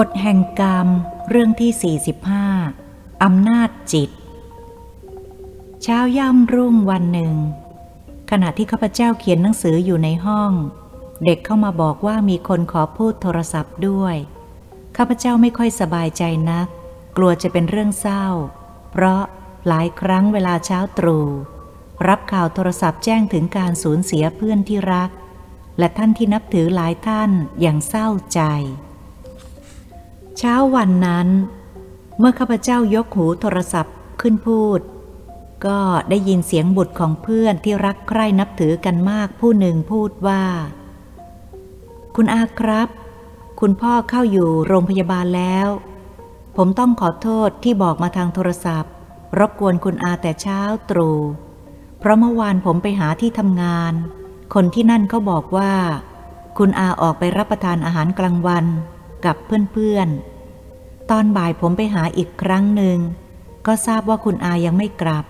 กฎแห่งกรรม เรื่องที่ 45 อำนาจจิต เช้าย่ำรุ่งวันหนึ่ง ขณะที่ข้าพเจ้าเขียนหนังสืออยู่ในห้อง เด็กเข้ามาบอกว่ามีคนขอพูดโทรศัพท์ด้วย ข้าพเจ้าไม่ค่อยสบายใจนัก กลัวจะเป็นเรื่องเศร้า เพราะหลายครั้งเวลาเช้าตรู่รับข่าวโทรศัพท์แจ้งถึงการสูญเสียเพื่อนที่รัก และท่านที่นับถือหลายท่านอย่างเศร้าใจ เช้าวันนั้น เมื่อข้าพเจ้ายกหูโทรศัพท์ขึ้นพูด ก็ได้ยินเสียงบุตรของเพื่อนที่รักใคร่นับถือกันมากผู้หนึ่งพูดว่า คุณอาครับ คุณพ่อเข้าอยู่โรงพยาบาลแล้ว ผมต้องขอโทษที่บอกมาทางโทรศัพท์ รบกวนคุณอาแต่เช้าตรู่เพราะเมื่อวานผมไปหาที่ทำงาน คนที่นั่นเขาบอกว่า คุณอาออกไปรับประทานอาหารกลางวัน กับเพื่อนๆ ตอนบ่ายผมไปหาอีกครั้งหนึ่ง ก็ทราบว่าคุณอายังไม่กลับ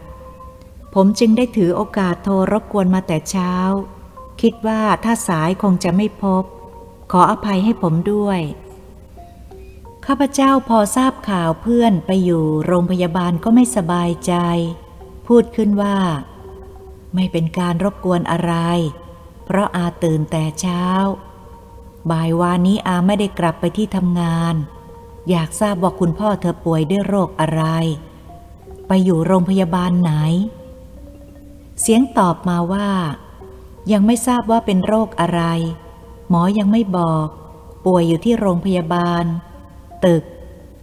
ผมจึงได้ถือโอกาสโทรรบกวนมาแต่เช้า คิดว่าถ้าสายคงจะไม่พบ ขออภัยให้ผมด้วย ข้าพเจ้าพอทราบข่าวเพื่อนไปอยู่โรงพยาบาลก็ไม่สบายใจ พูดขึ้นว่า ไม่เป็นการรบกวนอะไร เพราะอาตื่นแต่เช้า บ่ายวานนี้อาไม่ได้กลับไปที่ทำงาน อยากทราบว่าคุณพ่อเธอป่วยด้วยโรคอะไร ไปอยู่โรงพยาบาลไหน เสียงตอบมาว่า ยังไม่ทราบว่าเป็นโรคอะไร หมอยังไม่บอก ป่วยอยู่ที่โรงพยาบาล ตึก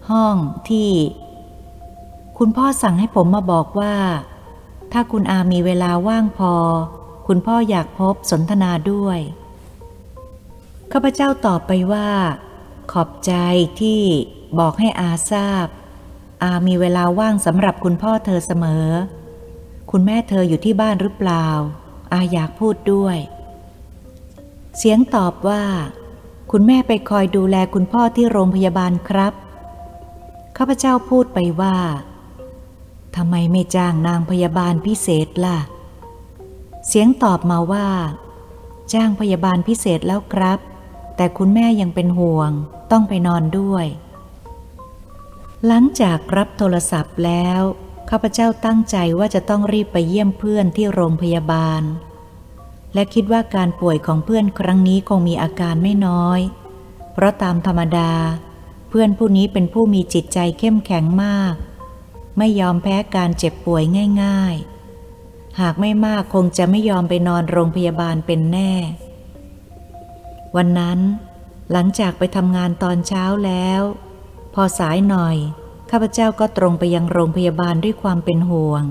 ห้องที่ คุณพ่อสั่งให้ผมมาบอกว่า ถ้าคุณอามีเวลาว่างพอ คุณพ่ออยากพบสนทนาด้วย ข้าพเจ้าตอบไปว่า ขอบใจที่บอกให้อาทราบ อามีเวลาว่างสำหรับคุณพ่อเธอเสมอ คุณแม่เธออยู่ที่บ้านหรือเปล่า อาอยากพูดด้วย เสียงตอบว่า คุณแม่ไปคอยดูแลคุณพ่อที่โรงพยาบาลครับข้าพเจ้าพูดไปว่าทำไมไม่จ้างนางพยาบาลพิเศษล่ะ เสียงตอบมาว่า จ้างพยาบาลพิเศษแล้วครับ แต่คุณแม่ยังเป็นห่วง ต้องไปนอนด้วย หลังจากรับโทรศัพท์แล้ว ข้าพเจ้าตั้งใจว่าจะต้องรีบไปเยี่ยมเพื่อนที่โรงพยาบาล และคิดว่าการป่วยของเพื่อนครั้งนี้คงมีอาการไม่น้อย เพราะตามธรรมดา เพื่อนผู้นี้เป็นผู้มีจิตใจเข้มแข็งมาก ไม่ยอมแพ้การเจ็บป่วยง่าย ๆ หากไม่มากคงจะไม่ยอมไปนอนโรงพยาบาลเป็นแน่ วันนั้น หลังจากไปทำงานตอนเช้าแล้ว พอสายหน่อย ข้าพเจ้าก็ตรงไปยังโรงพยาบาลด้วยความเป็นห่วง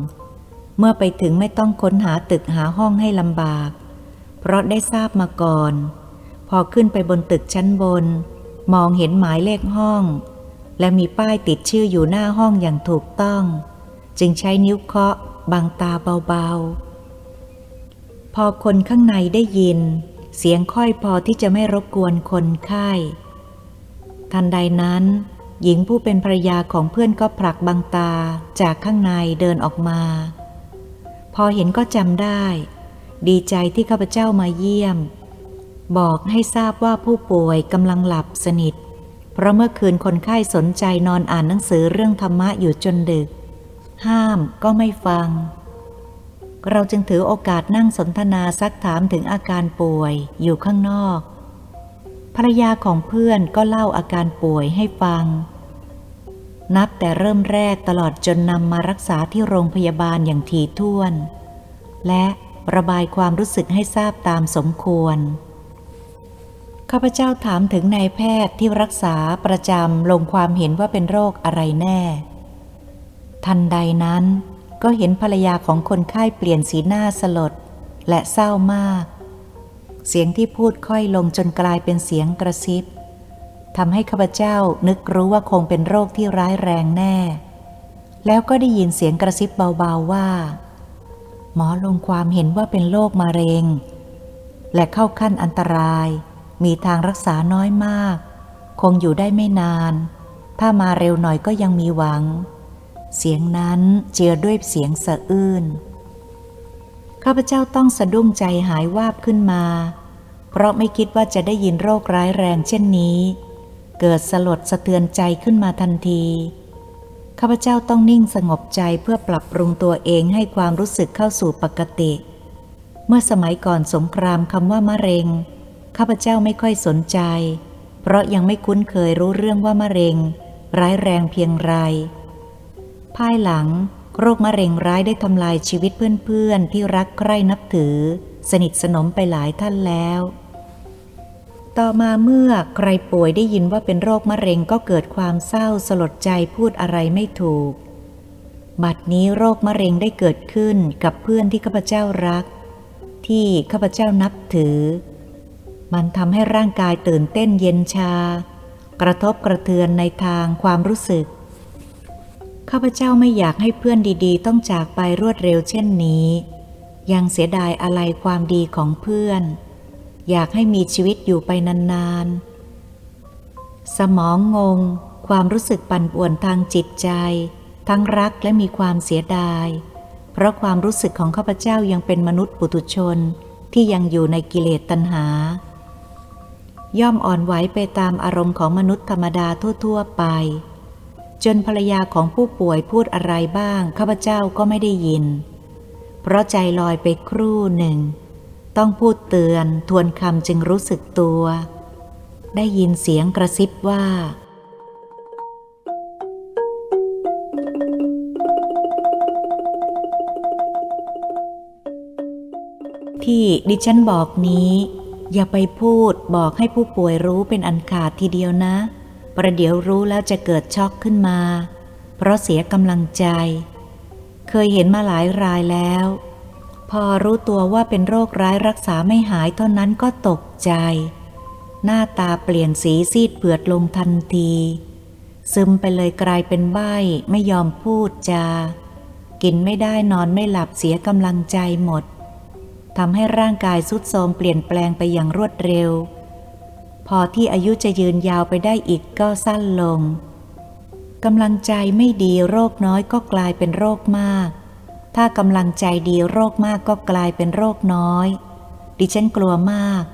เมื่อไปถึงไม่ต้องค้นหาตึกหาห้องให้ลำบาก เพราะได้ทราบมาก่อน พอขึ้นไปบนตึกชั้นบน มองเห็นหมายเลขห้อง และมีป้ายติดชื่ออยู่หน้าห้องอย่างถูกต้อง จึงใช้นิ้วเคาะบังตาเบาๆ พอคนข้างในได้ยิน เสียงค่อยพอที่จะไม่รบกวนคนไข้ ทันใดนั้น หญิงผู้เป็นภรยาของเพื่อนก็ผลักบังตาจากข้างในเดินออกมา พอเห็นก็จำได้ ดีใจที่ข้าพเจ้ามาเยี่ยม บอกให้ทราบว่าผู้ป่วยกำลังหลับสนิท เพราะเมื่อคืนคนไข้สนใจนอนอ่านหนังสือเรื่องธรรมะอยู่จนดึก ห้ามก็ไม่ฟัง เราจึงถือโอกาสนั่งสนทนาซักถามถึงอาการป่วยอยู่ข้างนอก ภรรยาของเพื่อนก็เล่าอาการป่วยให้ฟัง นับแต่เริ่มแรกตลอดจนนำมารักษาที่โรงพยาบาลอย่างถี่ถ้วน และระบายความรู้สึกให้ทราบตามสมควร ข้าพเจ้าถามถึงนายแพทย์ที่รักษาประจำลงความเห็นว่าเป็นโรคอะไรแน่ ทันใดนั้น ก็เห็นภรรยาของคนไข้เปลี่ยนสีหน้าสลด และเศร้ามาก เสียงที่พูดค่อยลงจนกลายเป็นเสียงกระซิบทำให้ข้าพเจ้านึกรู้ว่าคงเป็นโรคที่ร้ายแรงแน่ แล้วก็ได้ยินเสียงกระซิบเบาๆว่า หมอลงความเห็นว่าเป็นโรคมะเร็ง และเข้าขั้นอันตราย มีทางรักษาน้อยมาก คงอยู่ได้ไม่นาน ถ้ามาเร็วหน่อยก็ยังมีหวัง เสียงนั้นเจือด้วยเสียงสะอื้น ข้าพเจ้าต้องสะดุ้งใจหายวาบขึ้นมา เพราะไม่คิดว่าจะได้ยินโรคร้ายแรงเช่นนี้ เกิดสลดสะเทือนใจขึ้นมาทันที ข้าพเจ้าต้องนิ่งสงบใจเพื่อปรับปรุงตัวเองให้ความรู้สึกเข้าสู่ปกติ เมื่อสมัยก่อนสงครามคำว่ามะเร็ง ข้าพเจ้าไม่ค่อยสนใจ เพราะยังไม่คุ้นเคยรู้เรื่องว่ามะเร็ง ร้ายแรงเพียงไร ภายหลัง โรคมะเร็งร้ายได้ทำลายชีวิตเพื่อนๆ ที่รักใคร่นับถือ สนิทสนมไปหลายท่านแล้ว ต่อมาเมื่อใครป่วยได้ยินว่าเป็นโรคมะเร็งก็เกิดความเศร้าสลดใจพูดอะไรไม่ถูก บัดนี้โรคมะเร็งได้เกิดขึ้นกับเพื่อนที่ข้าพเจ้ารัก ที่ข้าพเจ้านับถือ มันทำให้ร่างกายตื่นเต้นเย็นชากระทบกระเทือนในทางความรู้สึก ข้าพเจ้าไม่อยากให้เพื่อนดีๆ ต้องจากไปรวดเร็วเช่นนี้ ยังเสียดายอะไรความดีของเพื่อน อยากให้มีชีวิตอยู่ไปนานๆ สมองงง ความรู้สึกปั่นป่วนทางจิตใจ ทั้งรักและมีความเสียดาย เพราะความรู้สึกของข้าพเจ้ายังเป็นมนุษย์ปุถุชนที่ยังอยู่ในกิเลสตัณหา ย่อมอ่อนไหวไปตามอารมณ์ของมนุษย์ธรรมดาทั่วๆไป จนภรรยาของผู้ป่วยพูดอะไรบ้างข้าพเจ้าก็ไม่ได้ยิน เพราะใจลอยไปครู่หนึ่ง ต้องพูดเตือนทวนคำจึงรู้สึกตัว ได้ยินเสียงกระซิบว่า ที่ดิฉันบอกนี้ อย่าไปพูดบอกให้ผู้ป่วยรู้เป็นอันขาดทีเดียวนะ ประเดี๋ยวรู้แล้วจะเกิดช็อกขึ้นมา เพราะเสียกำลังใจ เคยเห็นมาหลายรายแล้ว พอรู้ตัวว่าเป็นโรคร้ายรักษาไม่หายเท่านั้นก็ตกใจ หน้าตาเปลี่ยนสีซีดเผือดลงทันที ซึมไปเลยกลายเป็นใบ้ไม่ยอมพูดจา กินไม่ได้นอนไม่หลับเสียกำลังใจหมดทำให้ร่างกายสุดโทมเปลี่ยนแปลงไปอย่างรวดเร็ว อที่อายุจะยืนยาวไปได้อีกก็สั้นลงกำลังใจไม่ดีโรคน้อยก็กลายเป็นโรคมาก ถ้ากำลังใจดีโรคมากก็กลายเป็นโรคน้อย ดิฉันกลัวมาก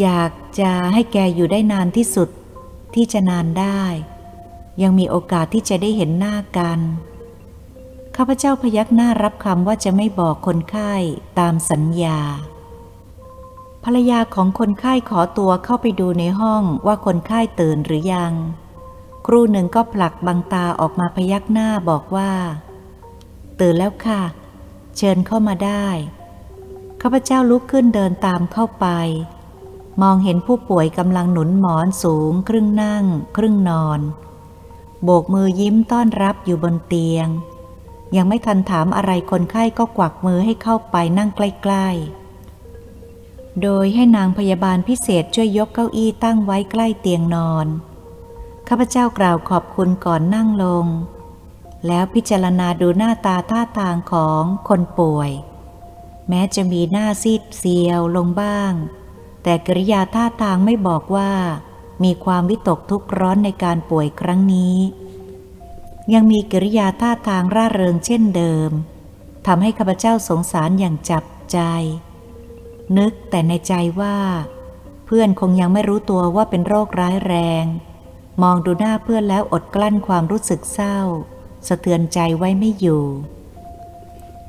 อยากจะให้แกอยู่ได้นานที่สุด ที่จะนานได้ ยังมีโอกาสที่จะได้เห็นหน้ากัน ข้าพเจ้าพยักหน้ารับคำว่าจะไม่บอกคนไข้ตามสัญญา ภรรยาของคนไข้ขอตัวเข้าไปดูในห้องว่าคนไข้ตื่นหรือยัง ครูหนึ่งก็ผลักบังตาออกมาพยักหน้าบอกว่า ตื่นแล้วค่ะ เชิญเข้ามาได้ ข้าพเจ้าลุกขึ้นเดินตามเข้าไป มองเห็นผู้ป่วยกำลังหนุนหมอนสูง ครึ่งนั่ง ครึ่งนอน โบกมือยิ้มต้อนรับอยู่บนเตียง ยังไม่ทันถามอะไรคนไข้ก็กวักมือให้เข้าไปนั่งใกล้ ๆ โดยให้นางพยาบาลพิเศษช่วยยกเก้าอี้ตั้งไว้ใกล้เตียงนอน ข้าพเจ้ากล่าวขอบคุณก่อนนั่งลง แล้วพิจารณาดูหน้าตาท่าทางของคนป่วย แม้จะมีหน้าซีดเซียวลงบ้าง แต่กริยาท่าทางไม่บอกว่า มีความวิตกทุกข์ร้อนในการป่วยครั้งนี้ ยังมีกริยาท่าทางร่าเริงเช่นเดิมทำให้ข้าพเจ้าสงสารอย่างจับใจ นึกแต่ในใจว่า เพื่อนคงยังไม่รู้ตัวว่าเป็นโรคร้ายแรง มองดูหน้าเพื่อนแล้วอดกลั้นความรู้สึกเศร้า สะเทือนใจไว้ไม่อยู่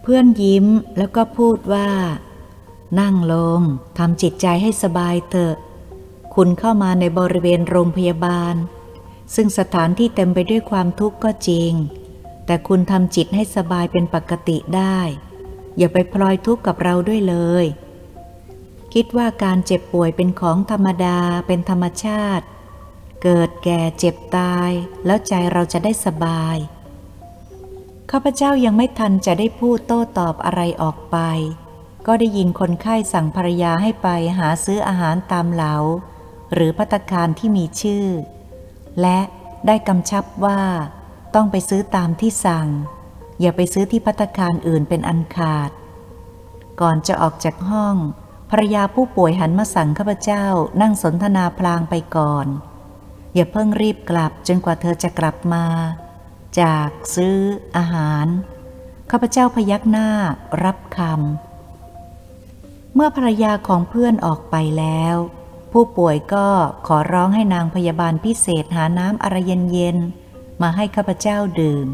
เพื่อนยิ้มแล้วก็พูดว่า นั่งลงทำจิตใจให้สบายเถอะ คุณเข้ามาในบริเวณโรงพยาบาล ซึ่งสถานที่เต็มไปด้วยความทุกข์ก็จริง แต่คุณทำจิตให้สบายเป็นปกติได้ อย่าไปพลอยทุกข์กับเราด้วยเลย คิดว่าการเจ็บป่วยเป็นของธรรมดาเป็นธรรมชาติ เกิดแก่เจ็บตาย แล้วใจเราจะได้สบาย ข้าพเจ้ายังไม่ทันจะได้พูดโต้ตอบอะไรออกไป ก็ได้ยินคนไข้สั่งภรรยาให้ไปหาซื้ออาหารตามเหลา หรือพัตคารที่มีชื่อ และได้กำชับว่าต้องไปซื้อตามที่สั่ง อย่าไปซื้อที่พัตคารอื่นเป็นอันขาด ก่อนจะออกจากห้อง ภรยาผู้ป่วยหันมาสั่งข้าพเจ้านั่งสนทนาพลางไปก่อน อย่าเพิ่งรีบกลับจนกว่าเธอจะกลับมา จากซื้ออาหาร ข้าพเจ้าพยักหน้ารับคำเมื่อภรรยาของเพื่อนออกไปแล้ว ผู้ป่วยก็ขอร้องให้นางพยาบาลพิเศษหาน้ำอะไรเย็นๆมาให้ข้าพเจ้าดื่ม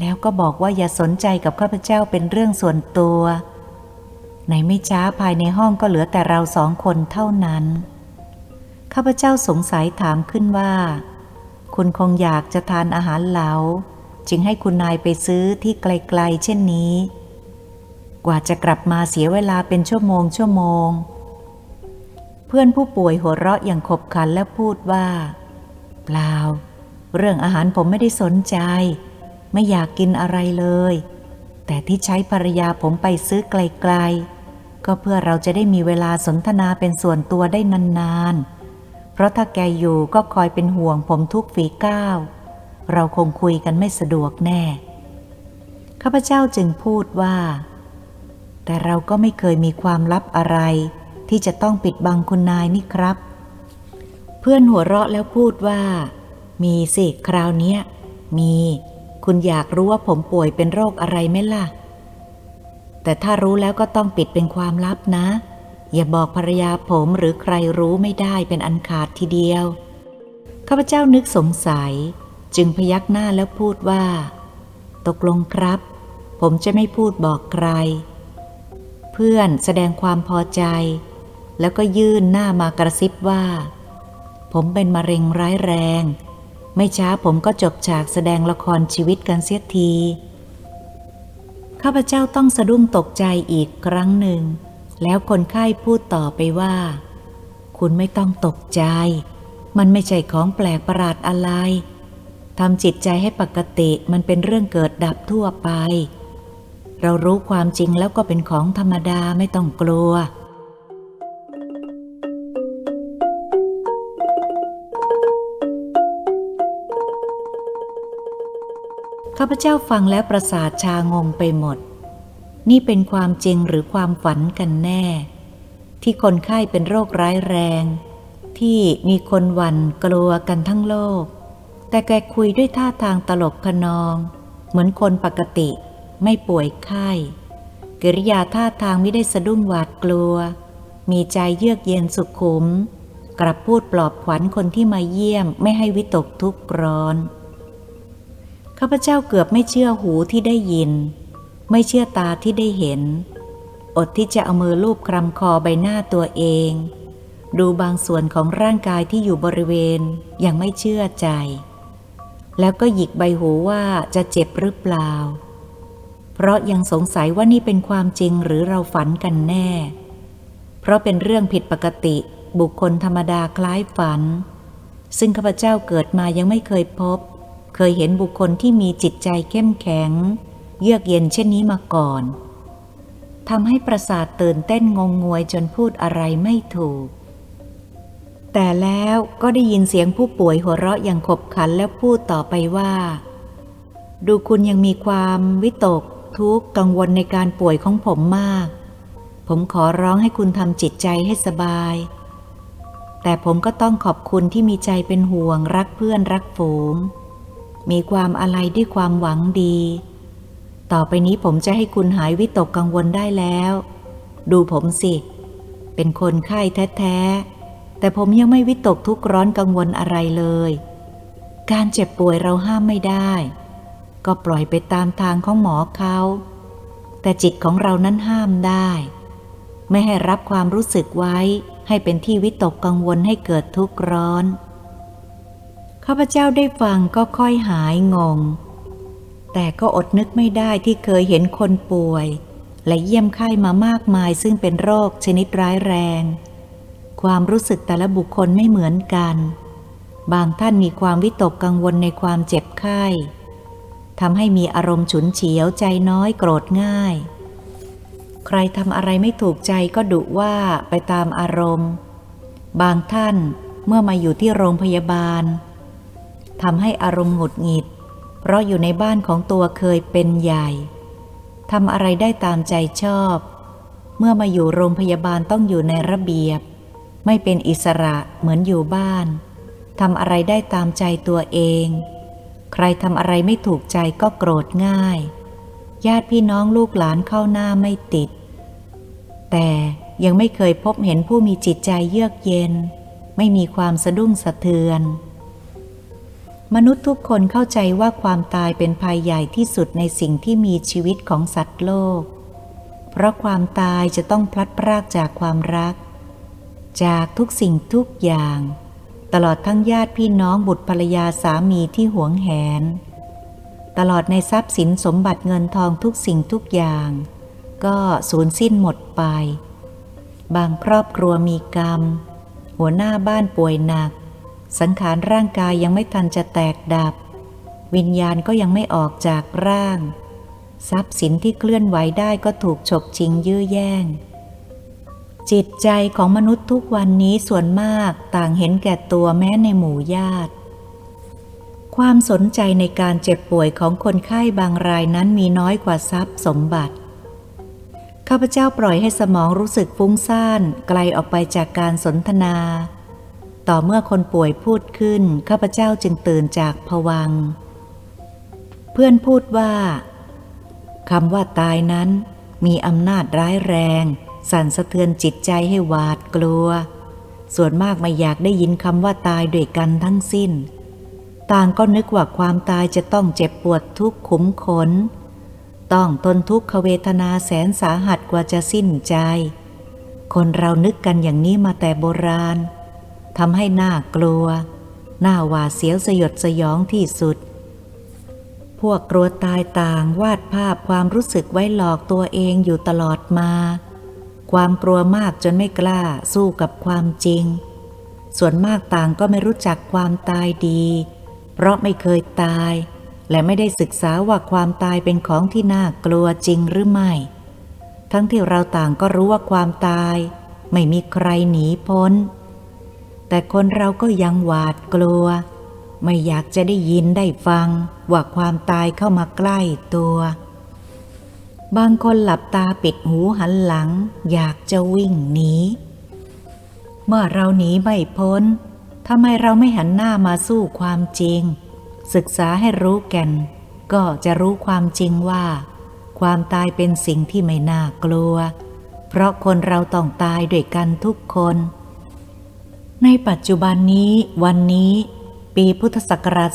แล้วก็บอกว่าอย่าสนใจกับข้าพเจ้าเป็นเรื่องส่วนตัว ในไม่ช้าภายในห้องก็เหลือแต่เราสองคนเท่านั้น ข้าพเจ้าสงสัยถามขึ้นว่า คุณคงอยากจะทานอาหารเหลา จึงให้คุณนายไปซื้อที่ไกลๆเช่นนี้ กว่าจะกลับมาเสียเวลาเป็นชั่วโมงชั่วโมง เพื่อนผู้ป่วยหัวเราะอย่างขบขันและพูดว่า เปล่า เรื่องอาหารผมไม่ได้สนใจ ไม่อยากกินอะไรเลย แต่ที่ใช้ภรรยาผมไปซื้อไกลๆ ก็เพื่อเราจะได้มีเวลาสนทนาเป็นส่วนตัวได้นานๆ เพราะถ้าแกอยู่ก็คอยเป็นห่วงผมทุกฝีก้าว เราคงคุยกันไม่สะดวกแน่ ข้าพเจ้าจึงพูดว่า แต่เราก็ไม่เคยมีความลับอะไร ที่จะต้องปิดบังคุณนายนี่ครับ เพื่อนหัวเราะแล้วพูดว่า มีสิคราวเนี้ย มี คุณอยากรู้ว่าผมป่วยเป็นโรคอะไรไหมล่ะ แต่ถ้ารู้แล้วก็ต้องปิดเป็นความลับนะ อย่าบอกภรรยาผมหรือใครรู้ไม่ได้เป็นอันขาดทีเดียว ข้าพเจ้านึกสงสัย จึงพยักหน้าแล้วพูดว่า ตกลงครับ ผมจะไม่พูดบอกใคร เพื่อนแสดงความพอใจ แล้วก็ยื่นหน้ามากระซิบว่า ผมเป็นมะเร็งร้ายแรง ไม่ช้าผมก็จบฉากแสดงละครชีวิตกันเสียที ข้าพเจ้าต้องสะดุ้งตกใจอีกครั้งหนึ่ง แล้วคนไข้พูดต่อไปว่า คุณไม่ต้องตกใจ มันไม่ใช่ของแปลกประหลาดอะไรทำจิตใจให้ปกติมันเป็นเรื่องเกิดดับทั่วไป เรารู้ความจริงแล้วก็เป็นของธรรมดาไม่ต้องกลัว ข้าพเจ้าฟังแล้วประสาทชางงไปหมด นี่เป็นความจริงหรือความฝันกันแน่ ที่คนไข้เป็นโรคร้ายแรง ที่มีคนหวั่นกลัวกันทั้งโลก แต่แกคุยด้วยท่าทางตลกขนอง เหมือนคนปกติ ไม่ป่วยไข้กิริยาท่าทางไม่ได้สะดุ้งหวาดกลัว มีใจเยือกเย็นสุขุม กลับพูดปลอบขวัญคนที่มาเยี่ยมไม่ให้วิตกทุกข์ร้อน ข้าพเจ้าเกือบไม่เชื่อหูที่ได้ยิน ไม่เชื่อตาที่ได้เห็น อดที่จะเอามือลูบคลำคอใบหน้าตัวเอง ดูบางส่วนของร่างกายที่อยู่บริเวณยังไม่เชื่อใจ แล้วก็หยิกใบหูว่าจะเจ็บหรือเปล่า เพราะยังสงสัยว่านี่เป็นความจริงหรือเราฝันกันแน่ เพราะเป็นเรื่องผิดปกติบุคคลธรรมดาคล้ายฝัน ซึ่งข้าพเจ้าเกิดมายังไม่เคยพบ เคยเห็นบุคคลที่มีจิตใจเข้มแข็ง เยือกเย็นเช่นนี้มาก่อนทำให้ประสาทตื่นเต้นงงงวยจนพูดอะไรไม่ถูก แต่แล้วก็ได้ยินเสียงผู้ป่วยหัวเราะอย่างขบขันแล้วพูดต่อไปว่า ดูคุณยังมีความวิตก ทุกข์กังวลในการป่วยของผมมาก ผมขอร้องให้คุณทำจิตใจให้สบาย แต่ผมก็ต้องขอบคุณที่มีใจเป็นห่วงรักเพื่อนรักฝูง มีความอะไรด้วยความหวังดี ต่อไปนี้ผมจะให้คุณหายวิตกกังวลได้แล้ว ดูผมสิ เป็นคนไข้แท้ๆ แต่ผมยังไม่วิตกทุกข์ร้อนกังวลอะไรเลย การเจ็บป่วยเราห้ามไม่ได้ ก็ปล่อยไปตามทางของหมอเขา แต่จิตของเรานั้นห้ามได้ ไม่ให้รับความรู้สึกไว้ให้เป็นที่วิตกกังวลให้เกิดทุกข์ร้อน ข้าพเจ้าได้ฟังก็ค่อยหายงง แต่ก็อดนึกไม่ได้ที่เคยเห็นคนป่วย และเยี่ยมไข้มามากมายซึ่งเป็นโรคชนิดร้ายแรง ความรู้สึกแต่ละบุคคลไม่เหมือนกัน บางท่านมีความวิตกกังวลในความเจ็บไข้ทำให้มีอารมณ์ฉุนเฉียวใจน้อยโกรธง่าย ใครทำอะไรไม่ถูกใจก็ดุว่าไปตามอารมณ์ บางท่านเมื่อมาอยู่ที่โรงพยาบาล ทำให้อารมณ์หงุดหงิด เพราะอยู่ในบ้านของตัวเคยเป็นใหญ่ทำอะไรได้ตามใจชอบ เมื่อมาอยู่โรงพยาบาลต้องอยู่ในระเบียบ ไม่เป็นอิสระเหมือนอยู่บ้านทำอะไรได้ตามใจตัวเอง ใครทำอะไรไม่ถูกใจก็โกรธง่าย ญาติพี่น้องลูกหลานเข้าหน้าไม่ติด แต่ยังไม่เคยพบเห็นผู้มีจิตใจเยือกเย็น ไม่มีความสะดุ้งสะเทือน มนุษย์ทุกคนเข้าใจว่าความตายเป็นภัยใหญ่ที่สุดในสิ่งที่มีชีวิตของสัตว์โลก เพราะความตายจะต้องพลัดพรากจากความรัก จากทุกสิ่งทุกอย่าง ตลอดทั้งญาติพี่น้องบุตรภรรยาสามีที่หวงแหน ตลอดในทรัพย์สินสมบัติเงินทองทุกสิ่งทุกอย่าง ก็สูญสิ้นหมดไป บางครอบครัวมีกรรม หัวหน้าบ้านป่วยหนัก สังขารร่างกายยังไม่ทันจะแตกดับ วิญญาณก็ยังไม่ออกจากร่าง ทรัพย์สินที่เคลื่อนไหวได้ก็ถูกฉกชิงยื้อแย่ง จิตใจของมนุษย์ทุกวันนี้ส่วนมากต่างเห็นแก่ตัวแม้ในหมู่ญาติ ความสนใจในการเจ็บป่วยของคนไข้บางรายนั้นมีน้อยกว่าทรัพย์สมบัติข้าพเจ้าปล่อยให้สมองรู้สึกฟุ้งซ่านไกลออกไปจากการสนทนา ต่อเมื่อคนป่วยพูดขึ้น ข้าพเจ้าจึงตื่นจากผวัง เพื่อนพูดว่าคำว่าตายนั้น มีอำนาจร้ายแรง สั่นสะเทือนจิตใจให้หวาดกลัว ส่วนมากไม่อยากได้ยินคำว่าตายด้วยกันทั้งสิ้น ต่างก็นึกว่าความตายจะต้องเจ็บปวดทุกข์ขุมขน ต้องทนทุกขเวทนาแสนสาหัสกว่าจะสิ้นใจ คนเรานึกกันอย่างนี้มาแต่โบราณ ทำให้หน้ากลัว หน้าหวาดเสียวสยดสยองที่สุด พวกกลัวตายต่างวาดภาพความรู้สึกไว้หลอกตัวเองอยู่ตลอดมา ความกลัวมากจนไม่กล้าสู้กับความจริง ส่วนมากต่างก็ไม่รู้จักความตายดี เพราะไม่เคยตาย และไม่ได้ศึกษาว่าความตายเป็นของที่น่ากลัวจริงหรือไม่ ทั้งที่เราต่างก็รู้ว่าความตาย ไม่มีใครหนีพ้น แต่คนเราก็ยังหวาดกลัว ไม่อยากจะได้ยินได้ฟัง ว่าความตายเข้ามาใกล้ตัว บางคนหลับตาปิดหูหันหลัง อยากจะวิ่งหนี เมื่อเราหนีไม่พ้นทำไมเราไม่หันหน้ามาสู้ความจริง ศึกษาให้รู้แก่นก็จะรู้ความจริงว่า ความตายเป็นสิ่งที่ไม่น่ากลัว เพราะคนเราต้องตายด้วยกันทุกคน ในปัจจุบันนี้วันนี้ ปีพุทธศักราช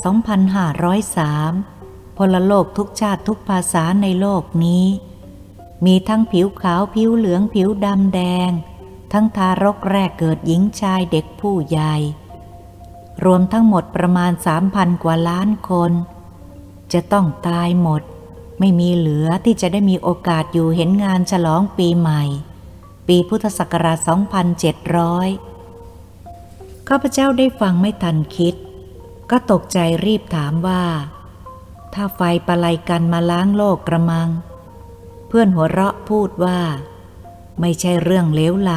2503 พลโลกทุกชาติทุกภาษาในโลกนี้ มีทั้งผิวขาวผิวเหลืองผิวดำแดง ทั้งทารกแรกเกิดหญิงชายเด็กผู้ใหญ่ รวมทั้งหมดประมาณ 3,000 กว่าล้านคน จะต้องตายหมด ไม่มีเหลือที่จะได้มีโอกาสอยู่เห็นงานฉลองปีใหม่ ปีพุทธศักราช 2700 ข้าพเจ้าได้ฟังไม่ทันคิด ก็ตกใจรีบถามว่า ถ้าไฟประไลกันมาล้างโลกกระมัง เพื่อนหัวเราะพูดว่า ไม่ใช่เรื่องเลวไหล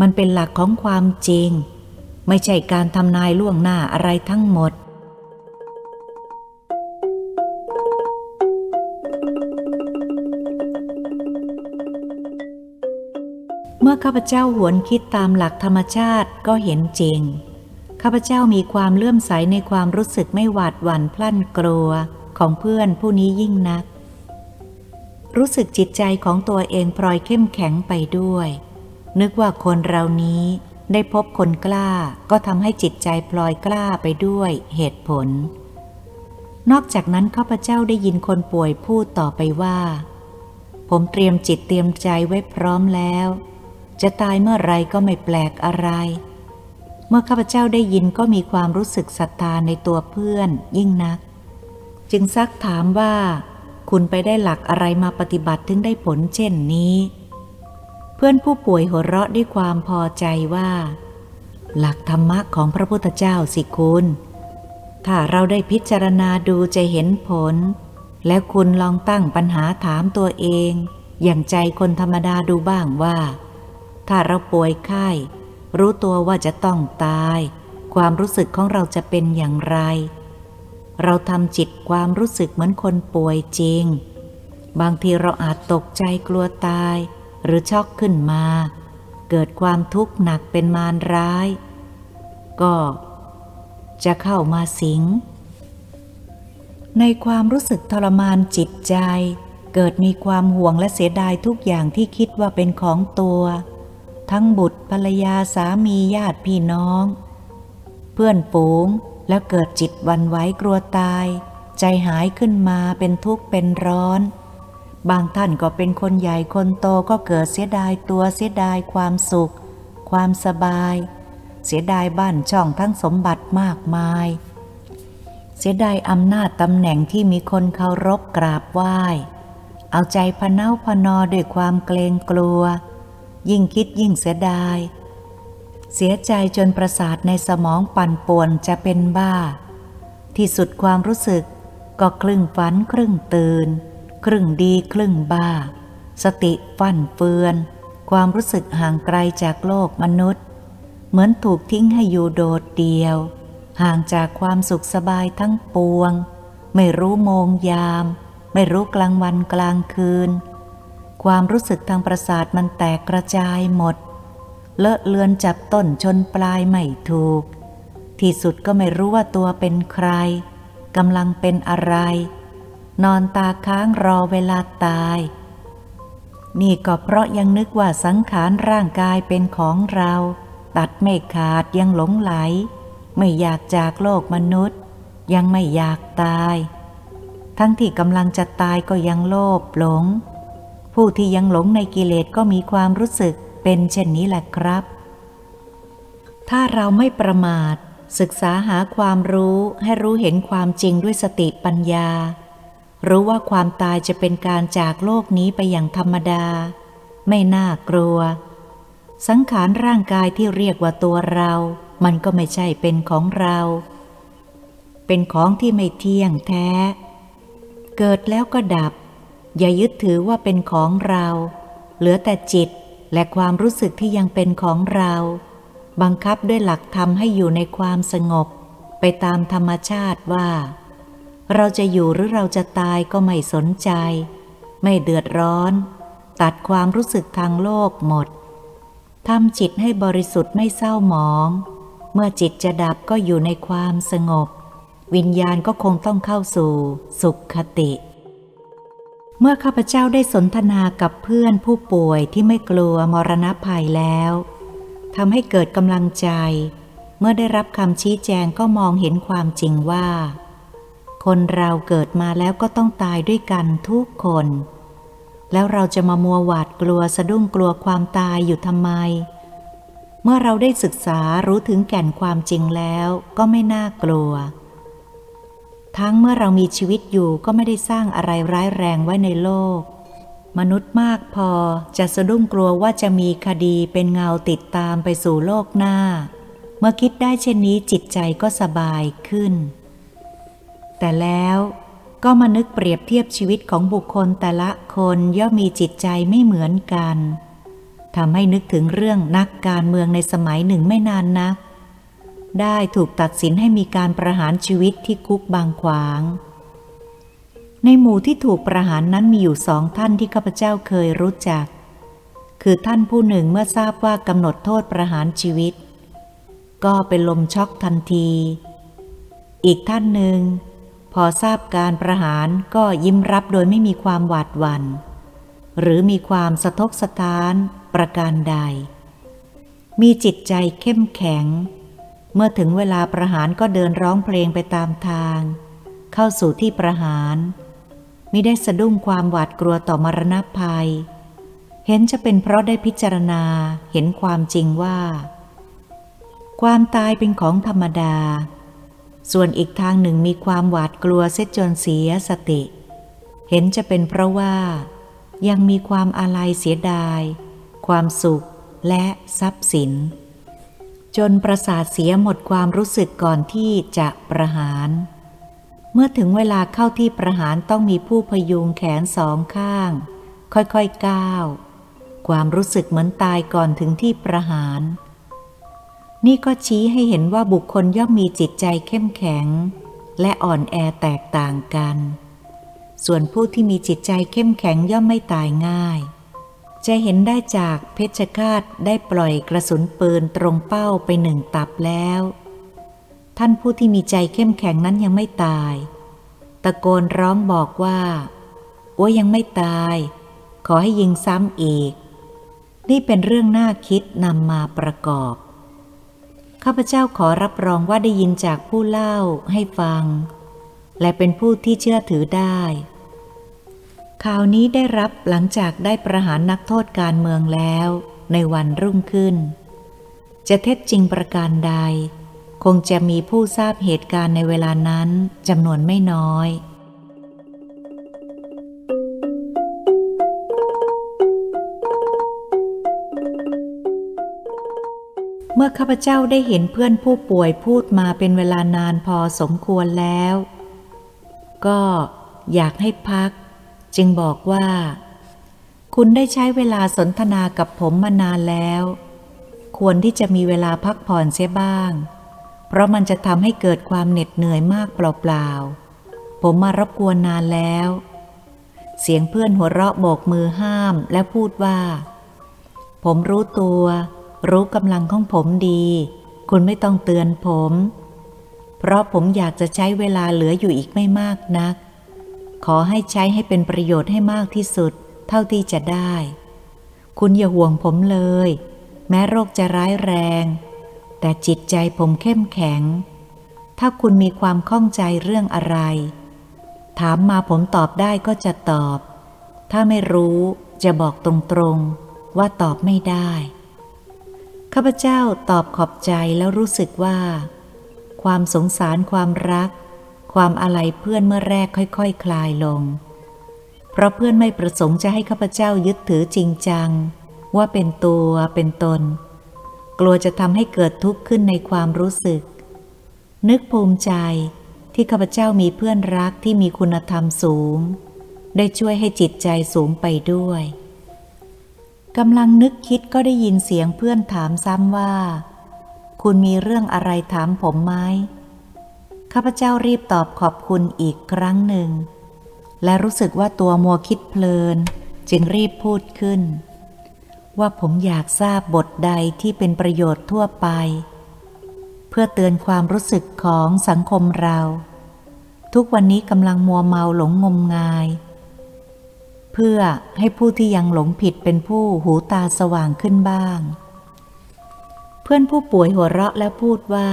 มันเป็นหลักของความจริง ไม่ใช่การทำนายล่วงหน้าอะไรทั้งหมด มื่อข้าพเจ้าหวนคิดตามหลักธรรมชาติก็เห็นจริง ข้าพเจ้ามีความเลื่อมใสในความรู้สึกไม่หวาดหวั่นพลั่นกลัวของเพื่อนผู้นี้ยิ่งนัก รู้สึกจิตใจของตัวเองพลอยเข้มแข็งไปด้วย นึกว่าคนเรานี้ได้พบคนกล้าก็ทำให้จิตใจพลอยกล้าไปด้วยเหตุผล นอกจากนั้นข้าพเจ้าได้ยินคนป่วยพูดต่อไปว่า ผมเตรียมจิตเตรียมใจไว้พร้อมแล้ว จะตายเมื่อไรก็ไม่แปลกอะไร เมื่อข้าพเจ้าได้ยินก็มีความรู้สึกศรัทธาในตัวเพื่อนยิ่งนัก จึงซักถามว่า คุณไปได้หลักอะไรมาปฏิบัติถึงได้ผลเช่นนี้ เพื่อนผู้ป่วยหัวเราะด้วยความพอใจว่า หลักธรรมะของพระพุทธเจ้าสิคุณ ถ้าเราได้พิจารณาดูจะเห็นผล แล้วคุณลองตั้งปัญหาถามตัวเอง อย่างใจคนธรรมดาดูบ้างว่า ถ้าเราป่วยไข้ รู้ตัวว่าจะต้องตาย ความรู้สึกของเราจะเป็นอย่างไร เราทำจิตความรู้สึกเหมือนคนป่วยจริง บางทีเราอาจตกใจกลัวตาย หรือช็อกขึ้นมา เกิดความทุกข์หนักเป็นมารร้าย ก็จะเข้ามาสิง ในความรู้สึกทรมานจิตใจ เกิดมีความห่วงและเสียดายทุกอย่างที่คิดว่าเป็นของตัว ทั้งบุตรภรรยาสามีญาติพี่น้อง เพื่อนฝูงแล้วเกิดจิตวันไหวกลัวตาย ใจหายขึ้นมาเป็นทุกข์เป็นร้อน บางท่านก็เป็นคนใหญ่คนโตก็เกิดเสียดายตัวเสียดายความสุข ความสบาย เสียดายบ้านช่องทั้งสมบัติมากมาย เสียดายอำนาจตำแหน่งที่มีคนเคารพกราบไหว้ เอาใจพเนาพนอด้วยความเกรงกลัว ยิ่งคิดยิ่งเสียดาย เสียใจจนประสาทในสมองปั่นป่วนจะเป็นบ้า ที่สุดความรู้สึกก็ครึ่งฝันครึ่งตื่น ครึ่งดีครึ่งบ้า สติฟั่นเฟือน ความรู้สึกห่างไกลจากโลกมนุษย์ เหมือนถูกทิ้งให้อยู่โดดเดียว ห่างจากความสุขสบายทั้งปวง ไม่รู้โมงยาม ไม่รู้กลางวันกลางคืน ความรู้สึกทางประสาทมันแตกกระจายหมด เลอะเลือนจับต้นชนปลายไม่ถูก ที่สุดก็ไม่รู้ว่าตัวเป็นใครกำลังเป็นอะไร นอนตาค้างรอเวลาตาย นี่ก็เพราะยังนึกว่าสังขารร่างกายเป็นของเรา ตัดไม่ขาดยังหลงไหล ไม่อยากจากโลกมนุษย์ ยังไม่อยากตาย ทั้งที่กำลังจะตายก็ยังโลภหลง ผู้ที่ยังหลงในกิเลสก็มีความรู้สึกเป็นเช่นนี้แหละครับ ถ้าเราไม่ประมาท ศึกษาหาความรู้ให้รู้เห็นความจริงด้วยสติปัญญา รู้ว่าความตายจะเป็นการจากโลกนี้ไปอย่างธรรมดา ไม่น่ากลัว สังขารร่างกายที่เรียกว่าตัวเรา มันก็ไม่ใช่เป็นของเรา เป็นของที่ไม่เที่ยงแท้ เกิดแล้วก็ดับ อย่ายึดถือว่าเป็นของเรา เหลือแต่จิตและความรู้สึกที่ยังเป็นของเรา บังคับด้วยหลักธรรมให้อยู่ในความสงบ ไปตามธรรมชาติว่า เราจะอยู่หรือเราจะตายก็ไม่สนใจ ไม่เดือดร้อน ตัดความรู้สึกทางโลกหมดทำจิตให้บริสุทธิ์ไม่เศร้าหมอง เมื่อจิตจะดับก็อยู่ในความสงบ วิญญาณก็คงต้องเข้าสู่สุขคติ เมื่อข้าพเจ้าได้สนทนากับเพื่อนผู้ป่วยที่ไม่กลัวมรณะภัยแล้วทำให้เกิดกำลังใจ เมื่อได้รับคำชี้แจงก็มองเห็นความจริงว่า คนเราเกิดมาแล้วก็ต้องตายด้วยกันทุกคน แล้วเราจะมามัวหวาดกลัวสะดุ้งกลัวความตายอยู่ทำไม เมื่อเราได้ศึกษารู้ถึงแก่นความจริงแล้วก็ไม่น่ากลัว ทั้งเมื่อเรามีชีวิตอยู่ก็ไม่ได้สร้างอะไรร้ายแรงไว้ในโลก มนุษย์มากพอจะสะดุ้งกลัวว่าจะมีคดีเป็นเงาติดตามไปสู่โลกหน้า เมื่อคิดได้เช่นนี้จิตใจก็สบายขึ้น แต่แล้วก็มานึกเปรียบเทียบชีวิตของบุคคลแต่ละคนย่อมมีจิตใจไม่เหมือนกันทำให้นึกถึงเรื่องนักการเมืองในสมัยหนึ่งไม่นานนัก ได้ถูกตัดสินให้มีการประหารชีวิตที่คุกบางขวาง ในหมู่ที่ถูกประหารนั้นมีอยู่สองท่านที่ข้าพเจ้าเคยรู้จัก คือท่านผู้หนึ่งเมื่อทราบว่ากำหนดโทษประหารชีวิต ก็เป็นลมช็อกทันที อีกท่านหนึ่ง พอทราบการประหารก็ยิ้มรับโดยไม่มีความหวาดหวัน่น หรือมีความสะทกสะท้านประการใด มีจิตใจเข้มแข็ง เมื่อถึงเวลาประหารก็เดินร้องเพลงไปตามทาง เข้าสู่ที่ประหารมิได้สะดุ้งความหวาดกลัวต่อมรณภัย เห็นจะเป็นเพราะได้พิจารณาเห็นความจริงว่า ความตายเป็นของธรรมดา ส่วนอีกทางหนึ่งมีความหวาดกลัวเสียจนเสียสติ เห็นจะเป็นเพราะว่า ยังมีความอาลัยเสียดาย ความสุขและทรัพย์สิน จนประสาทเสียหมดความรู้สึกก่อนที่จะประหาร เมื่อถึงเวลาเข้าที่ประหารต้องมีผู้พยุงแขนสองข้าง ค่อยๆก้าว ความรู้สึกเหมือนตายก่อนถึงที่ประหาร นี่ก็ชี้ให้เห็นว่าบุคคลย่อมมีจิตใจเข้มแข็ง และอ่อนแอแตกต่างกัน ส่วนผู้ที่มีจิตใจเข้มแข็งย่อมไม่ตายง่าย จะเห็นได้จากเพชฌฆาตได้ปล่อยกระสุนปืนตรงเป้าไปหนึ่งตับแล้ว ท่านผู้ที่มีใจเข้มแข็งนั้นยังไม่ตาย ตะโกนร้องบอกว่า โอ้ยังไม่ตาย ขอให้ยิงซ้ำอีก นี่เป็นเรื่องน่าคิดนำมาประกอบ ข้าพเจ้าขอรับรองว่าได้ยินจากผู้เล่าให้ฟัง และเป็นผู้ที่เชื่อถือได้ ข่าวนี้ได้รับหลังจากได้ประหารนักโทษการเมืองแล้วในวันรุ่งขึ้น จะเท็จจริงประการใด คงจะมีผู้ทราบเหตุการณ์ในเวลานั้นจำนวนไม่น้อยเมื่อข้าพเจ้าได้เห็นเพื่อนผู้ป่วยพูดมาเป็นเวลานานพอสมควรแล้ว ก็อยากให้พัก จึงบอกว่า คุณได้ใช้เวลาสนทนากับผมมานานแล้ว ควรที่จะมีเวลาพักผ่อนเสียบ้าง เพราะมันจะทำให้เกิดความเหน็ดเหนื่อยมากเปล่าๆ ผมมารบกวนนานแล้ว เสียงเพื่อนหัวเราะโบกมือห้ามและพูดว่า ผมรู้ตัว รู้กำลังของผมดี คุณไม่ต้องเตือนผม เพราะผมอยากจะใช้เวลาเหลืออยู่อีกไม่มากนัก ขอให้ใช้ให้เป็นประโยชน์ให้มากที่สุด เท่าที่จะได้ คุณอย่าห่วงผมเลย แม้โรคจะร้ายแรง แต่จิตใจผมเข้มแข็ง ถ้าคุณมีความข้องใจเรื่องอะไร ถามมาผมตอบได้ก็จะตอบ ถ้าไม่รู้จะบอกตรงๆว่าตอบไม่ได้ข้าพเจ้าตอบขอบใจแล้วรู้สึกว่า ความสงสารความรัก ความอะไรเพื่อนเมื่อแรกค่อยๆคคลายลง เพราะเพื่อนไม่ประสงค์จะให้ข้าพเจ้ายึดถือจริงจัง ว่าเป็นตัวเป็นตน กลัวจะทำให้เกิดทุกข์ขึ้นในความรู้สึก นึกภูมิใจที่ข้าพเจ้ามีเพื่อนรักที่มีคุณธรรมสูง ได้ช่วยให้จิตใจสูงไปด้วยกำลังนึกคิดก็ได้ยินเสียงเพื่อนถามซ้ำว่า คุณมีเรื่องอะไรถามผมไหม ข้าพเจ้ารีบตอบขอบคุณอีกครั้งหนึ่ง และรู้สึกว่าตัวมัวคิดเพลิน จึงรีบพูดขึ้น ว่าผมอยากทราบบทใดที่เป็นประโยชน์ทั่วไป เพื่อเตือนความรู้สึกของสังคมเรา ทุกวันนี้กำลังมัวเมาหลงงมงาย เพื่อให้ผู้ที่ยังหลงผิดเป็นผู้หูตาสว่างขึ้นบ้าง เพื่อนผู้ป่วยหัวเราะและพูดว่า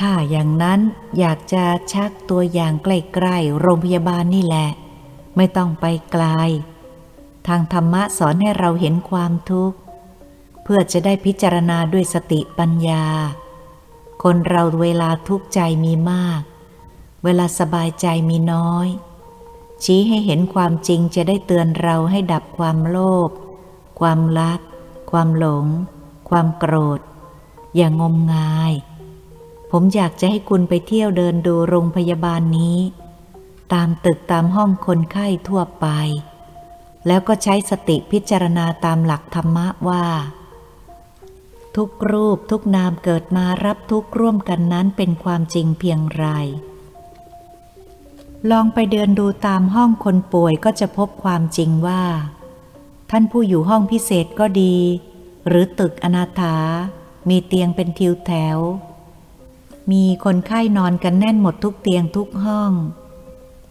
ถ้าอย่างนั้นอยากจะชักตัวอย่างใกล้ๆโรงพยาบาลนี่แหละ ไม่ต้องไปไกล ทางธรรมะสอนให้เราเห็นความทุกข์ เพื่อจะได้พิจารณาด้วยสติปัญญา คนเราเวลาทุกข์ใจมีมาก เวลาสบายใจมีน้อย ชี้ให้เห็นความจริงจะได้เตือนเราให้ดับความโลภความรัก ความหลง ความโกรธ อย่างงมงาย ผมอยากจะให้คุณไปเที่ยวเดินดูโรงพยาบาลนี้ ตามตึกตามห้องคนไข้ทั่วไป แล้วก็ใช้สติพิจารณาตามหลักธรรมะว่า ทุกรูปทุกนามเกิดมารับทุกร่วมกันนั้นเป็นความจริงเพียงไรลองไปเดินดูตามห้องคนป่วยก็จะพบความจริงว่า ท่านผู้อยู่ห้องพิเศษก็ดี หรือตึกอนาถา มีเตียงเป็นทิวแถว มีคนไข้นอนกันแน่นหมดทุกเตียงทุกห้อง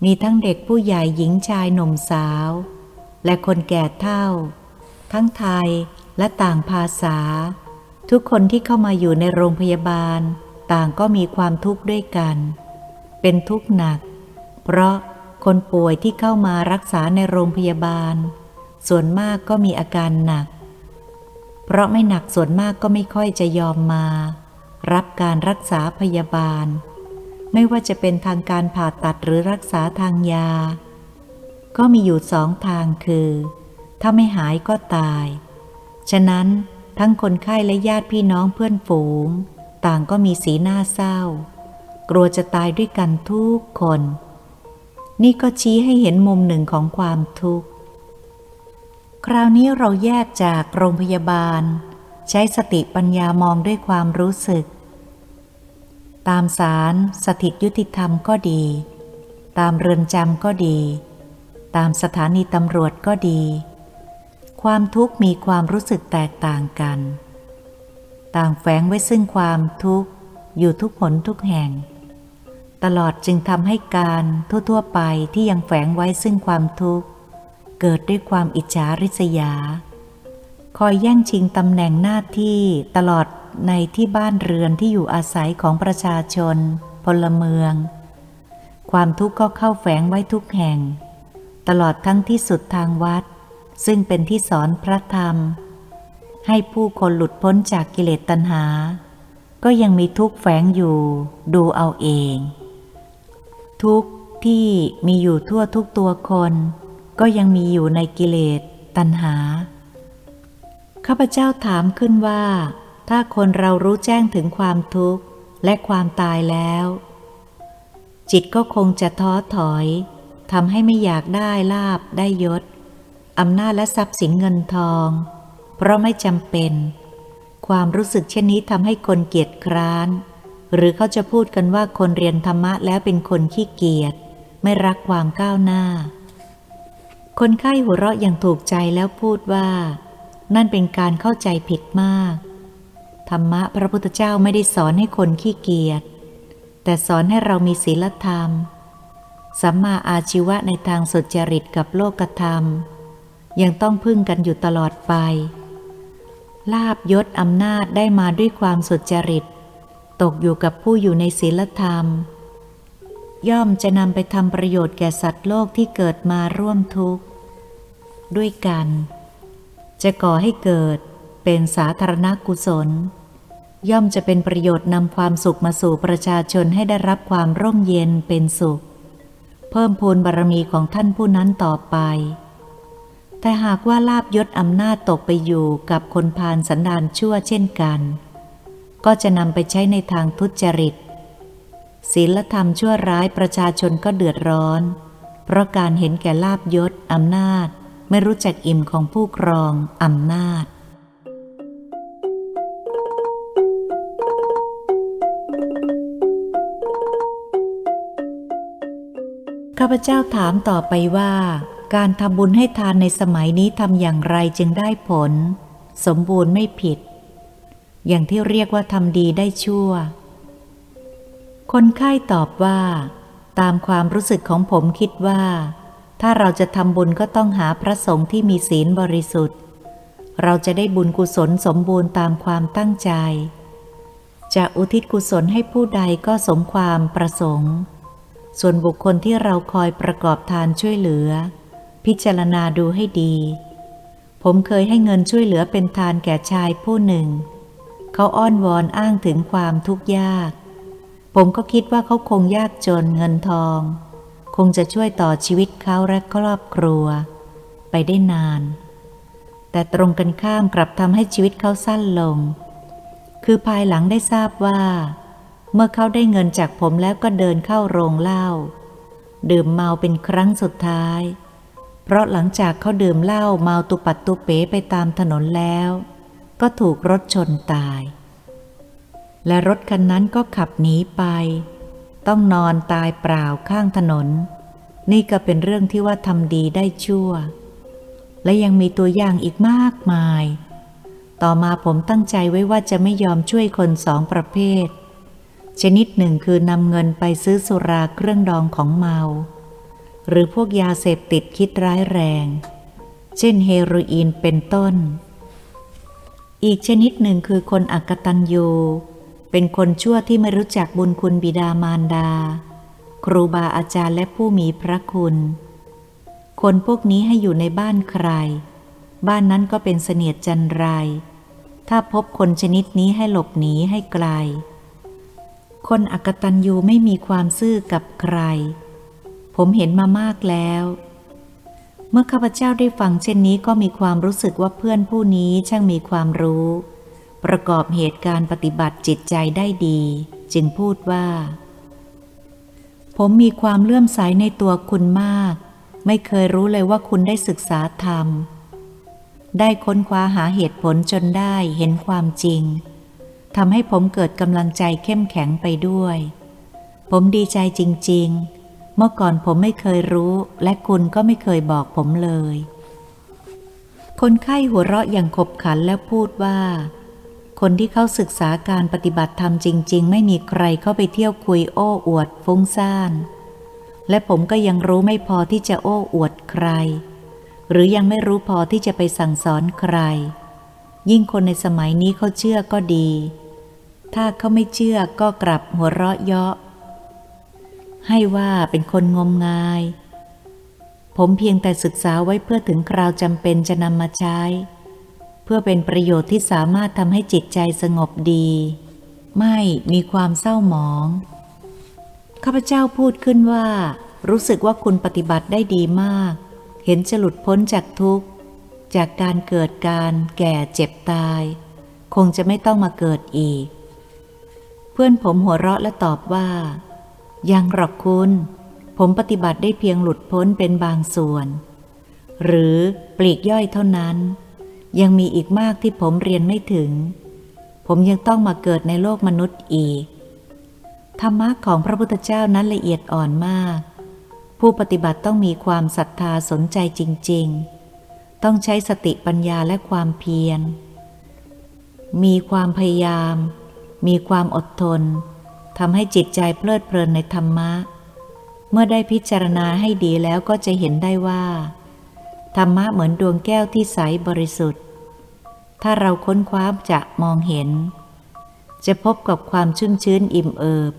มีทั้งเด็กผู้ใหญ่หญิงชายหนุ่มสาว และคนแก่เฒ่า ทั้งไทยและต่างภาษา ทุกคนที่เข้ามาอยู่ในโรงพยาบาล ต่างก็มีความทุกข์ด้วยกัน เป็นทุกข์หนัก เพราะคนป่วยที่เข้ามารักษาในโรงพยาบาล ส่วนมากก็มีอาการหนัก เพราะไม่หนักส่วนมากก็ไม่ค่อยจะยอมมา รับการรักษาพยาบาล ไม่ว่าจะเป็นทางการผ่าตัดหรือรักษาทางยา ก็มีอยู่สองทางคือ ถ้าไม่หายก็ตาย ฉะนั้นทั้งคนไข้และญาติพี่น้องเพื่อนฝูง ต่างก็มีสีหน้าเศร้า กลัวจะตายด้วยกันทุกคน นี่ก็ชี้ให้เห็นมุมหนึ่งของความทุกข์ คราวนี้เราแยกจากโรงพยาบาล ใช้สติปัญญามองด้วยความรู้สึก ตามศาลสถิตยุติธรรมก็ดี ตามเรือนจำก็ดี ตามสถานีตำรวจก็ดี ความทุกข์มีความรู้สึกแตกต่างกัน ต่างแฝงไว้ซึ่งความทุกข์อยู่ทุกผลทุกแห่ง ตลอดจึงทำให้การทั่วๆไปที่ยังแฝงไว้ซึ่งความทุกข์ เกิดด้วยความอิจฉาริษยา คอยแย่งชิงตำแหน่งหน้าที่ตลอดในที่บ้านเรือนที่อยู่อาศัยของประชาชน พลเมือง ความทุกข์ก็เข้าแฝงไว้ทุกแห่ง ตลอดทั้งที่สุดทางวัด ซึ่งเป็นที่สอนพระธรรม ให้ผู้คนหลุดพ้นจากกิเลสตัณหา ก็ยังมีทุกข์แฝงอยู่ดูเอาเอง ทุกข์ที่มีอยู่ทั่วทุกตัวคน ก็ยังมีอยู่ในกิเลสตัณหา ข้าพเจ้าถามขึ้นว่า ถ้าคนเรารู้แจ้งถึงความทุกข์และความตายแล้ว จิตก็คงจะท้อถอยทำให้ไม่อยากได้ลาบได้ยศอำนาจและทรัพย์สินเงินทอง เพราะไม่จำเป็น ความรู้สึกเช่นนี้ทำให้คนเกียจคร้าน หรือเขาจะพูดกันว่าคนเรียนธรรมะแล้วเป็นคนขี้เกียจไม่รักความก้าวหน้า คนไข้หัวเราะอย่างถูกใจแล้วพูดว่า นั่นเป็นการเข้าใจผิดมาก ธรรมะพระพุทธเจ้าไม่ได้สอนให้คนขี้เกียจ แต่สอนให้เรามีศีลธรรม สัมมาอาชีวะในทางสุจริตกับโลกธรรม ยังต้องพึ่งกันอยู่ตลอดไป ลาบยศอำนาจได้มาด้วยความสุจริต ตกอยู่กับผู้อยู่ในศีลธรรม ย่อมจะนำไปทำประโยชน์แก่สัตว์โลกที่เกิดมาร่วมทุกข์ ด้วยกัน จะก่อให้เกิดเป็นสาธารณกุศล ย่อมจะเป็นประโยชน์นำความสุขมาสู่ประชาชนให้ได้รับความร่มเย็นเป็นสุข เพิ่มพูนบารมีของท่านผู้นั้นต่อไป แต่หากว่าลาบยศอำนาจตกไปอยู่กับคนพาลสันดานชั่วเช่นกัน ก็จะนำไปใช้ในทางทุจริตศีลธรรมชั่วร้ายประชาชนก็เดือดร้อน เพราะการเห็นแก่ลาบยศอำนาจ ไม่รู้จักอิ่มของผู้ครองอำนาจ ข้าพเจ้าถามต่อไปว่า การทำบุญให้ทานในสมัยนี้ทำอย่างไรจึงได้ผล สมบูรณ์ไม่ผิด อย่างที่เรียกว่าทำดีได้ชั่ว คนไข้ตอบว่า ตามความรู้สึกของผมคิดว่า ถ้าเราจะทำบุญก็ต้องหาพระสงฆ์ที่มีศีลบริสุทธิ์ เราจะได้บุญกุศลสมบูรณ์ตามความตั้งใจ จะอุทิศกุศลให้ผู้ใดก็สมความประสงค์ ส่วนบุคคลที่เราคอยประกอบทานช่วยเหลือ พิจารณาดูให้ดี ผมเคยให้เงินช่วยเหลือเป็นทานแก่ชายผู้หนึ่ง เขาอ้อนวอนอ้างถึงความทุกข์ยาก ผมก็คิดว่าเขาคงยากจนเงินทอง คงจะช่วยต่อชีวิตเขาและครอบครัว ไปได้นาน แต่ตรงกันข้ามกลับทำให้ชีวิตเขาสั้นลง คือภายหลังได้ทราบว่า เมื่อเขาได้เงินจากผมแล้วก็เดินเข้าโรงเหล้าดื่มเมาเป็นครั้งสุดท้าย เพราะหลังจากเขาดื่มเหล้าเมาตุปัดตุเป๋ไปตามถนนแล้ว ก็ถูกรถชนตาย และรถคันนั้นก็ขับหนีไป ต้องนอนตายเปล่าข้างถนน นี่ก็เป็นเรื่องที่ว่าทำดีได้ชั่ว และยังมีตัวอย่างอีกมากมาย ต่อมาผมตั้งใจไว้ว่าจะไม่ยอมช่วยคนสองประเภท ชนิดหนึ่งคือนำเงินไปซื้อสุราเครื่องดองของเมา หรือพวกยาเสพติดคิดร้ายแรง เช่นเฮโรอีนเป็นต้น อีกชนิดหนึ่งคือคนอักตันยู เป็นคนชั่วที่ไม่รู้จักบุญคุณบิดามารดา ครูบาอาจารย์และผู้มีพระคุณ คนพวกนี้ให้อยู่ในบ้านใคร บ้านนั้นก็เป็นเสนียดจันไรถ้าพบคนชนิดนี้ให้หลบหนีให้ไกล คนอักตันยูไม่มีความซื่อกับใคร ผมเห็นมามากแล้ว เมื่อข้าพเจ้าได้ฟังเช่นนี้ก็มีความรู้สึกว่าเพื่อนผู้นี้ช่างมีความรู้ ประกอบเหตุการณ์ปฏิบัติจิตใจได้ดี จึงพูดว่า ผมมีความเลื่อมใสในตัวคุณมาก ไม่เคยรู้เลยว่าคุณได้ศึกษาธรรม ได้ค้นคว้าหาเหตุผลจนได้เห็นความจริงทำให้ผมเกิดกำลังใจเข้มแข็งไปด้วย ผมดีใจจริง ๆ เมื่อก่อนผมไม่เคยรู้และคุณก็ไม่เคยบอกผมเลย คนไข้หัวเราะอย่างขบขันแล้วพูดว่า คนที่เขาศึกษาการปฏิบัติธรรมจริง ๆ ไม่มีใครเข้าไปเที่ยวคุยโอ้อวดฟุ้งซ่าน และผมก็ยังรู้ไม่พอที่จะโอ้อวดใคร หรือยังไม่รู้พอที่จะไปสั่งสอนใคร ยิ่งคนในสมัยนี้เขาเชื่อก็ดี ถ้าเขาไม่เชื่อก็กลับหัวเราะเยาะ ให้ว่าเป็นคนงมงาย ผมเพียงแต่ศึกษาไว้เพื่อถึงคราวจำเป็นจะนำมาใช้ เพื่อเป็นประโยชน์ที่สามารถทำให้จิตใจสงบดี ไม่มีความเศร้าหมอง ข้าพเจ้าพูดขึ้นว่า รู้สึกว่าคุณปฏิบัติได้ดีมาก เห็นจะหลุดพ้นจากทุกข์ จากการเกิดการแก่เจ็บตาย คงจะไม่ต้องมาเกิดอีก เพื่อนผมหัวเราะและตอบว่า ยังหรอกคุณ ผมปฏิบัติได้เพียงหลุดพ้นเป็นบางส่วน หรือปลีกย่อยเท่านั้น ยังมีอีกมากที่ผมเรียนไม่ถึง ผมยังต้องมาเกิดในโลกมนุษย์อีก ธรรมะของพระพุทธเจ้านั้นละเอียดอ่อนมาก ผู้ปฏิบัติต้องมีความศรัทธาสนใจจริง ๆ ต้องใช้สติปัญญาและความเพียร มีความพยายาม มีความอดทนทำให้จิตใจเพลิดเพลินในธรรมะ เมื่อได้พิจารณาให้ดีแล้วก็จะเห็นได้ว่า ธรรมะเหมือนดวงแก้วที่ใสบริสุทธิ์ ถ้าเราค้นคว้าจะมองเห็น จะพบกับความชุ่มชื้นอิ่มเอิบ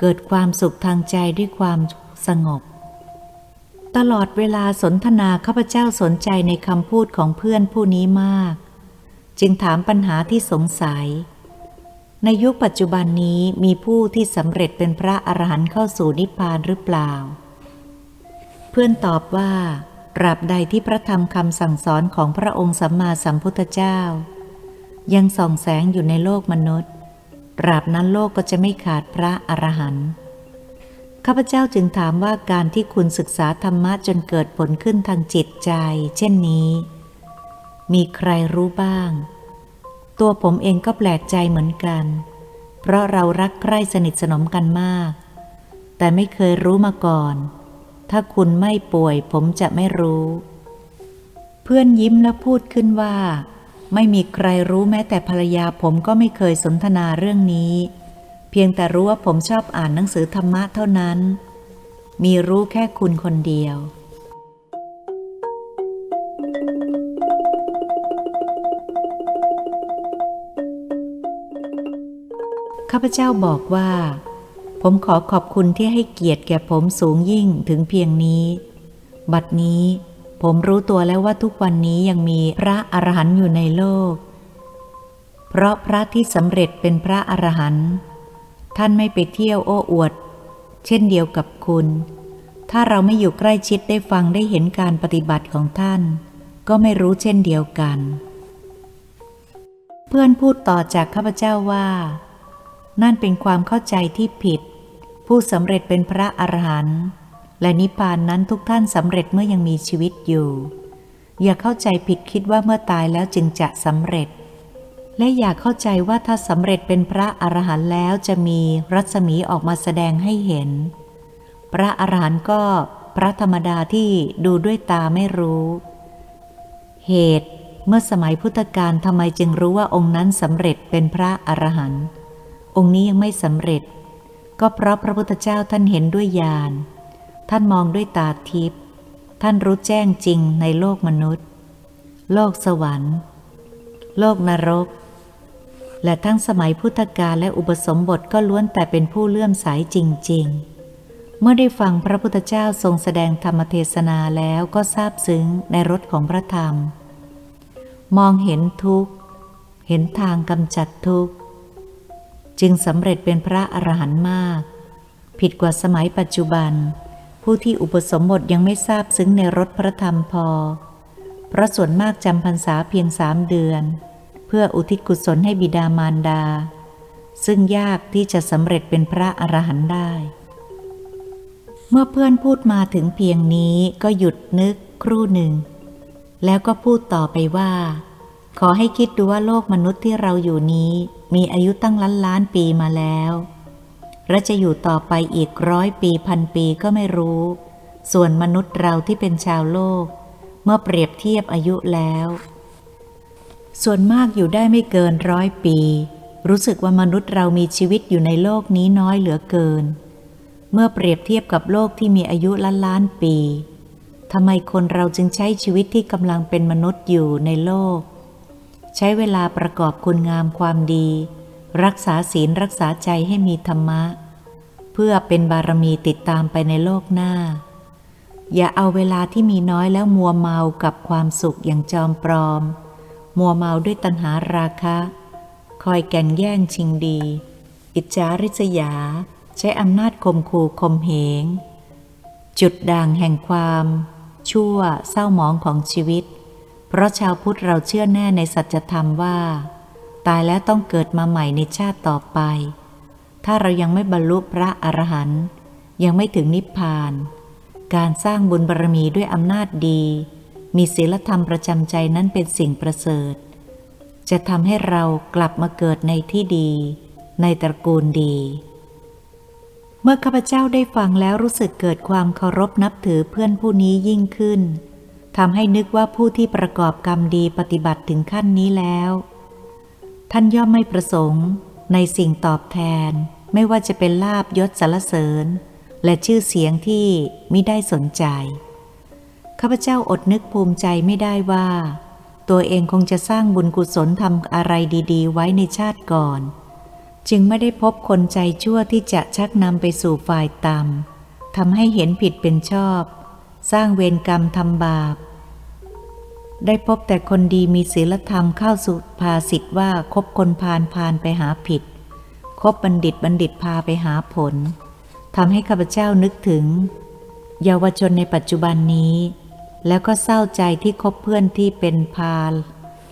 เกิดความสุขทางใจด้วยความสงบ ตลอดเวลาสนทนาข้าพเจ้าสนใจในคำพูดของเพื่อนผู้นี้มาก จึงถามปัญหาที่สงสัย ในยุคปัจจุบันนี้มีผู้ที่สำเร็จเป็นพระอรหันต์เข้าสู่นิพพานหรือเปล่า เพื่อนตอบว่า ตราบใดที่พระธรรมคำสั่งสอนของพระองค์สัมมาสัมพุทธเจ้า ยังส่องแสงอยู่ในโลกมนุษย์ตราบนั้นโลกก็จะไม่ขาดพระอรหันต์ข้าพเจ้าจึงถามว่าการที่คุณศึกษาธรรมะจนเกิดผลขึ้นทางจิตใจ เช่นนี้ มีใครรู้บ้าง ตัวผมเองก็แปลกใจเหมือนกัน เพราะเรารักใคร่สนิทสนมกันมาก แต่ไม่เคยรู้มาก่อน ถ้าคุณไม่ป่วยผมจะไม่รู้ เพื่อนยิ้มแล้วพูดขึ้นว่า ไม่มีใครรู้แม้แต่ภรรยาผมก็ไม่เคยสนทนาเรื่องนี้ เพียงแต่รู้ว่าผมชอบอ่านหนังสือธรรมะเท่านั้น มีรู้แค่คุณคนเดียวข้าพเจ้าบอกว่า ผมขอขอบคุณที่ให้เกียรติแก่ผมสูงยิ่งถึงเพียงนี้ บัดนี้ผมรู้ตัวแล้วว่าทุกวันนี้ยังมีพระอรหันต์อยู่ในโลก เพราะพระที่สำเร็จเป็นพระอรหันต์ท่านไม่ไปเที่ยวโอ้อวด เช่นเดียวกับคุณ ถ้าเราไม่อยู่ใกล้ชิดได้ฟังได้เห็นการปฏิบัติของท่าน ก็ไม่รู้เช่นเดียวกัน เพื่อนพูดต่อจากข้าพเจ้าว่า นั่นเป็นความเข้าใจที่ผิด ผู้สำเร็จเป็นพระอรหันต์และนิพพานนั้นทุกท่านสำเร็จเมื่อยังมีชีวิตอยู่ อย่าเข้าใจผิดคิดว่าเมื่อตายแล้วจึงจะสำเร็จ และอย่าเข้าใจว่าถ้าสำเร็จเป็นพระอรหันต์แล้วจะมีรัศมีออกมาแสดงให้เห็น พระอรหันต์ก็พระธรรมดาที่ดูด้วยตาไม่รู้ เหตุเมื่อสมัยพุทธกาลทำไมจึงรู้ว่าองค์นั้นสำเร็จเป็นพระอรหันต์องค์นี้ยังไม่สำเร็จ ก็เพราะพระพุทธเจ้าท่านเห็นด้วยญาณ ท่านมองด้วยตาทิพย์ ท่านรู้แจ้งจริงในโลกมนุษย์ โลกสวรรค์ โลกนรก และทั้งสมัยพุทธกาลและอุปสมบทก็ล้วนแต่เป็นผู้เลื่อมใสจริง ๆ เมื่อได้ฟังพระพุทธเจ้าทรงแสดงธรรมเทศนาแล้วก็ทราบซึ้งในรสของพระธรรม มองเห็นทุกข์ เห็นทางกำจัดทุกข์ จึงสำเร็จเป็นพระอรหันต์มาก ผิดกว่าสมัยปัจจุบัน ผู้ที่อุปสมบทยังไม่ทราบซึ้งในรสพระธรรมพอ เพราะส่วนมากจำพรรษาเพียงสามเดือน เพื่ออุทิศกุศลให้บิดามารดา ซึ่งยากที่จะสำเร็จเป็นพระอรหันต์ได้ เมื่อเพื่อนพูดมาถึงเพียงนี้ก็หยุดนึกครู่หนึ่ง แล้วก็พูดต่อไปว่า ขอให้คิดดูว่าโลกมนุษย์ที่เราอยู่นี้ มีอายุตั้งล้านล้านปีมาแล้วและจะอยู่ต่อไปอีกร้อยปีพันปีก็ไม่รู้ ส่วนมนุษย์เราที่เป็นชาวโลก เมื่อเปรียบเทียบอายุแล้ว ส่วนมากอยู่ได้ไม่เกินร้อยปี รู้สึกว่ามนุษย์เรามีชีวิตอยู่ในโลกนี้น้อยเหลือเกิน เมื่อเปรียบเทียบกับโลกที่มีอายุล้านล้านปีทำไมคนเราจึงใช้ชีวิตที่กำลังเป็นมนุษย์อยู่ในโลก ใช้เวลาประกอบคุณงามความดี รักษาศีลรักษาใจให้มีธรรมะ เพื่อเป็นบารมีติดตามไปในโลกหน้า อย่าเอาเวลาที่มีน้อยแล้วมัวเมากับความสุขอย่างจอมปลอม มัวเมาด้วยตัณหาราคะ คอยแก่งแย่งชิงดี อิจฉาริษยา ใช้อำนาจข่มขู่ข่มเหง จุดด่างแห่งความ ชั่วเศร้าหมองของชีวิตเพราะชาวพุทธเราเชื่อแน่ในสัจธรรมว่า ตายแล้วต้องเกิดมาใหม่ในชาติต่อไป ถ้าเรายังไม่บรรลุพระอรหันต์ยังไม่ถึงนิพพาน การสร้างบุญบารมีด้วยอำนาจดี มีศีลธรรมประจำใจนั้นเป็นสิ่งประเสริฐ จะทำให้เรากลับมาเกิดในที่ดี ในตระกูลดี เมื่อข้าพเจ้าได้ฟังแล้วรู้สึกเกิดความเคารพนับถือเพื่อนผู้นี้ยิ่งขึ้น ทำให้นึกว่าผู้ที่ประกอบกรรมดีปฏิบัติถึงขั้นนี้แล้ว ท่านย่อมไม่ประสงค์ในสิ่งตอบแทน ไม่ว่าจะเป็นลาบยศสารเสริญ และชื่อเสียงที่ไม่ได้สนใจ ข้าพเจ้าอดนึกภูมิใจไม่ได้ว่า ตัวเองคงจะสร้างบุญกุศลทำอะไรดีๆ ไว้ในชาติก่อน จึงไม่ได้พบคนใจชั่วที่จะชักนำไปสู่ฝ่ายต่ำทำให้เห็นผิดเป็นชอบ สร้างเวรกรรมทำบาป ได้พบแต่คนดีมีศีลธรรมเข้าสุภาษิตว่าคบคนพาลพาลไปหาผิด คบบัณฑิตบัณฑิตพาไปหาผลทำให้ข้าพเจ้านึกถึง เยาวชนในปัจจุบันนี้ แล้วก็เศร้าใจที่คบเพื่อนที่เป็นพาล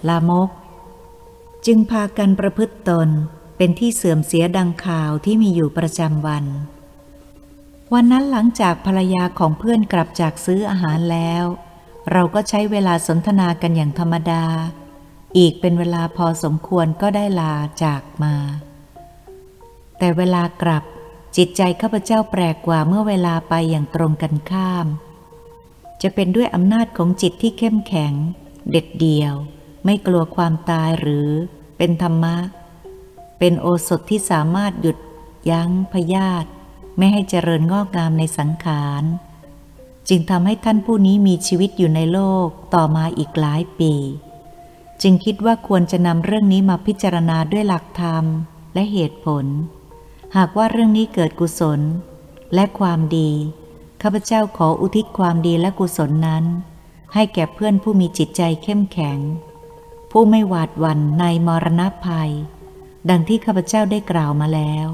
ลามก จึงพากันประพฤติตนเป็นที่เสื่อมเสียดังข่าวที่มีอยู่ประจำวัน วันนั้นหลังจากภรรยาของเพื่อนกลับจากซื้ออาหารแล้ว เราก็ใช้เวลาสนทนากันอย่างธรรมดา อีกเป็นเวลาพอสมควรก็ได้ลาจากมา แต่เวลากลับจิตใจข้าพเจ้าแปลกกว่าเมื่อเวลาไปอย่างตรงกันข้าม จะเป็นด้วยอำนาจของจิตที่เข้มแข็ง เด็ดเดี่ยว ไม่กลัวความตายหรือเป็นธรรมะ เป็นโอสถที่สามารถหยุดยั้งพยาธิ ไม่ให้เจริญงอกงามในสังขาร จึงทำให้ท่านผู้นี้มีชีวิตอยู่ในโลกต่อมาอีกหลายปี จึงคิดว่าควรจะนำเรื่องนี้มาพิจารณาด้วยหลักธรรมและเหตุผล หากว่าเรื่องนี้เกิดกุศล และความดีข้าพเจ้าขออุทิศความดีและกุศลนั้น ให้แก่เพื่อนผู้มีจิตใจเข้มแข็ง ผู้ไม่หวาดหวั่นในมรณภัย ดังที่ข้าพเจ้าได้กล่าวมาแล้ว